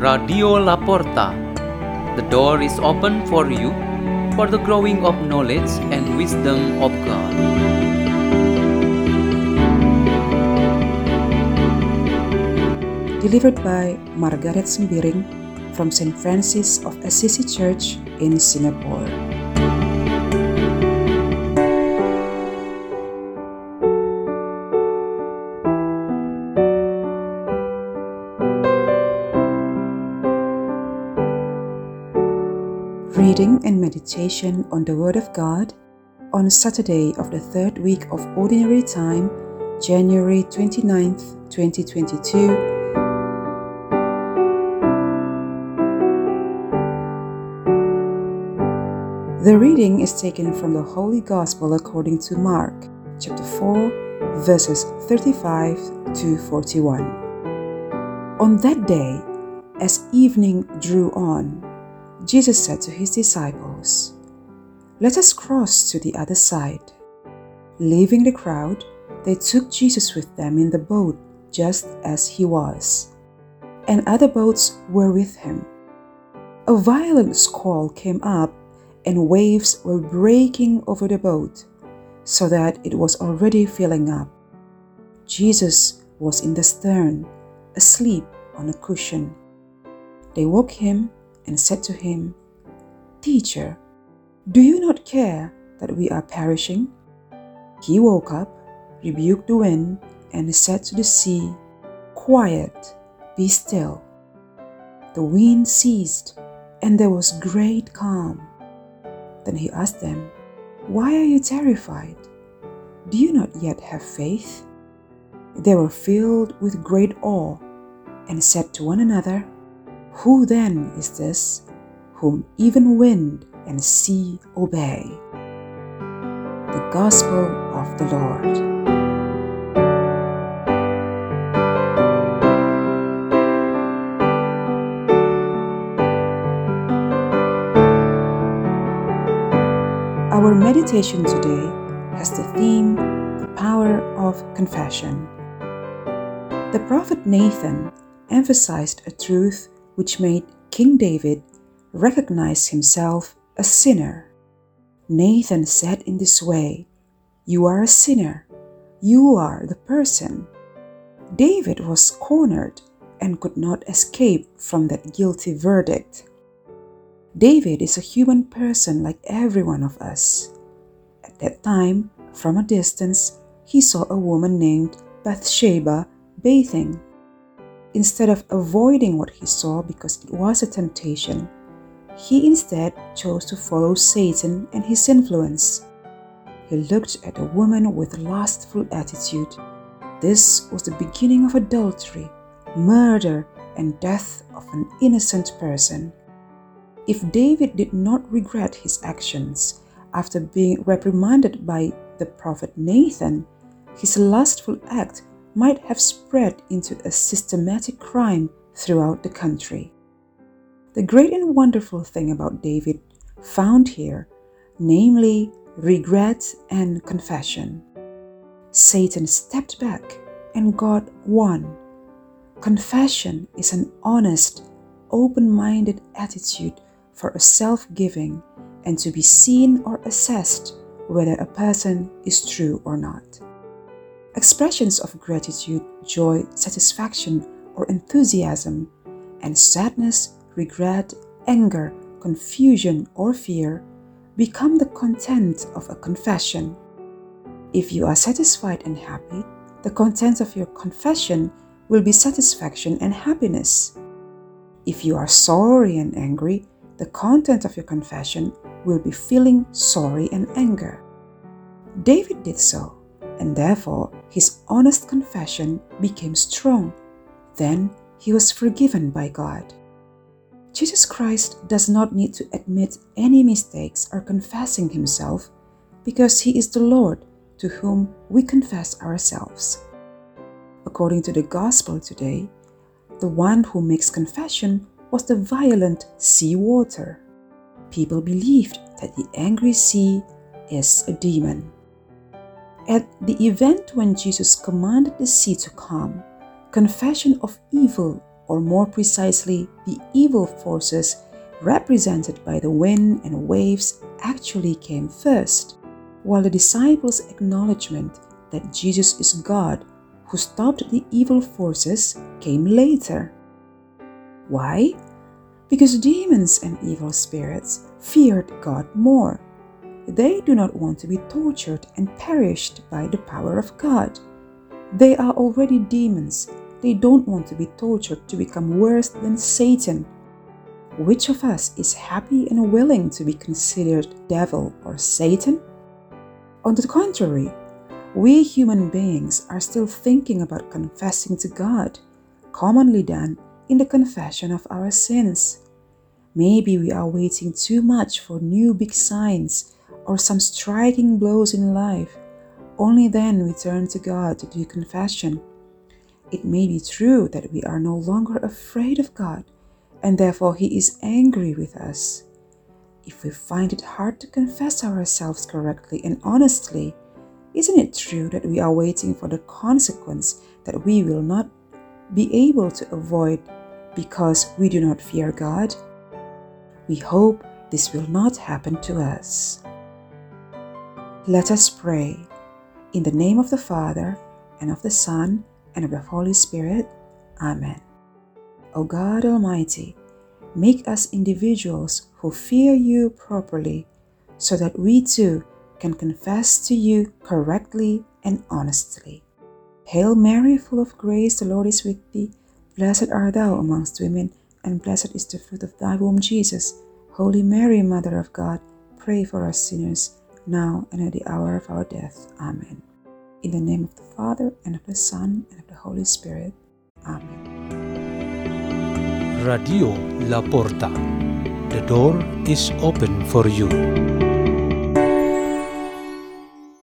Radio Laporta. The door is open for you for the growing of knowledge and wisdom of God. Delivered by Margareth Sembiring from St. Francis of Assisi Church in Singapore. Meditation on the Word of God on Saturday of the third week of Ordinary Time, January 29th, 2022. The reading is taken from the Holy Gospel according to Mark, chapter 4, verses 35 to 41. On that day, as evening drew on, Jesus said to his disciples, Let us cross to the other side. Leaving the crowd, they took Jesus with them in the boat just as he was, and other boats were with him. A violent squall came up, and waves were breaking over the boat, so that it was already filling up. Jesus was in the stern, asleep on a cushion. They woke him and said to him, Teacher, do you not care that we are perishing? He woke up, rebuked the wind, and said to the sea, Quiet, be still. The wind ceased, and there was great calm. Then he asked them, Why are you terrified? Do you not yet have faith? They were filled with great awe and said to one another, Who then is this, whom even wind and sea obey? The Gospel of the Lord. Our meditation today has the theme The Power of Confession. The prophet Nathan emphasized a truth which made King David recognize himself a sinner. Nathan said in this way, You are a sinner. You are the person. David was cornered and could not escape from that guilty verdict. David is a human person like every one of us. At that time, from a distance, he saw a woman named Bathsheba bathing. Instead of avoiding what he saw because it was a temptation, he instead chose to follow Satan and his influence. He looked at the woman with lustful attitude. This was the beginning of adultery, murder, and death of an innocent person. If David did not regret his actions after being reprimanded by the prophet Nathan, his lustful act might have spread into a systematic crime throughout the country. The great and wonderful thing about David found here, namely regret and confession. Satan stepped back and God won. Confession is an honest, open minded attitude for a self giving and to be seen or assessed whether a person is true or not. Expressions of gratitude, joy, satisfaction, or enthusiasm, and sadness, regret, anger, confusion, or fear become the content of a confession. If you are satisfied and happy, the content of your confession will be satisfaction and happiness. If you are sorry and angry, the content of your confession will be feeling sorry and anger. David did so, and therefore his honest confession became strong. Then he was forgiven by God. Jesus Christ does not need to admit any mistakes or confessing himself because he is the Lord to whom we confess ourselves. According to the gospel today, the one who makes confession was the violent sea water. People believed that the angry sea is a demon. At the event when Jesus commanded the sea to calm, confession of evil or more precisely, the evil forces represented by the wind and waves, actually came first, while the disciples' acknowledgement that Jesus is God who stopped the evil forces came later. Why? Because demons and evil spirits feared God more. They do not want to be tortured and perished by the power of God. They are already demons. They don't want to be tortured to become worse than Satan. Which of us is happy and willing to be considered devil or Satan? On the contrary, we human beings are still thinking about confessing to God, commonly done in the confession of our sins. Maybe we are waiting too much for new big signs or some striking blows in life. Only then we turn to God to do confession. It may be true that we are no longer afraid of God and therefore He is angry with us. If we find it hard to confess ourselves correctly and honestly, isn't it true that we are waiting for the consequence that we will not be able to avoid because we do not fear God? We hope this will not happen to us. Let us pray. In the name of the Father, and of the Son, and of the Holy Spirit. Amen. O God Almighty, make us individuals who fear you properly, so that we too can confess to you correctly and honestly. Hail Mary, full of grace, the Lord is with thee. Blessed art thou amongst women, and blessed is the fruit of thy womb, Jesus. Holy Mary, Mother of God, pray for us sinners, now and at the hour of our death. Amen. In the name of the Father, and of the Son, and of the Holy Spirit. Amen. Radio La Porta. The door is open for you.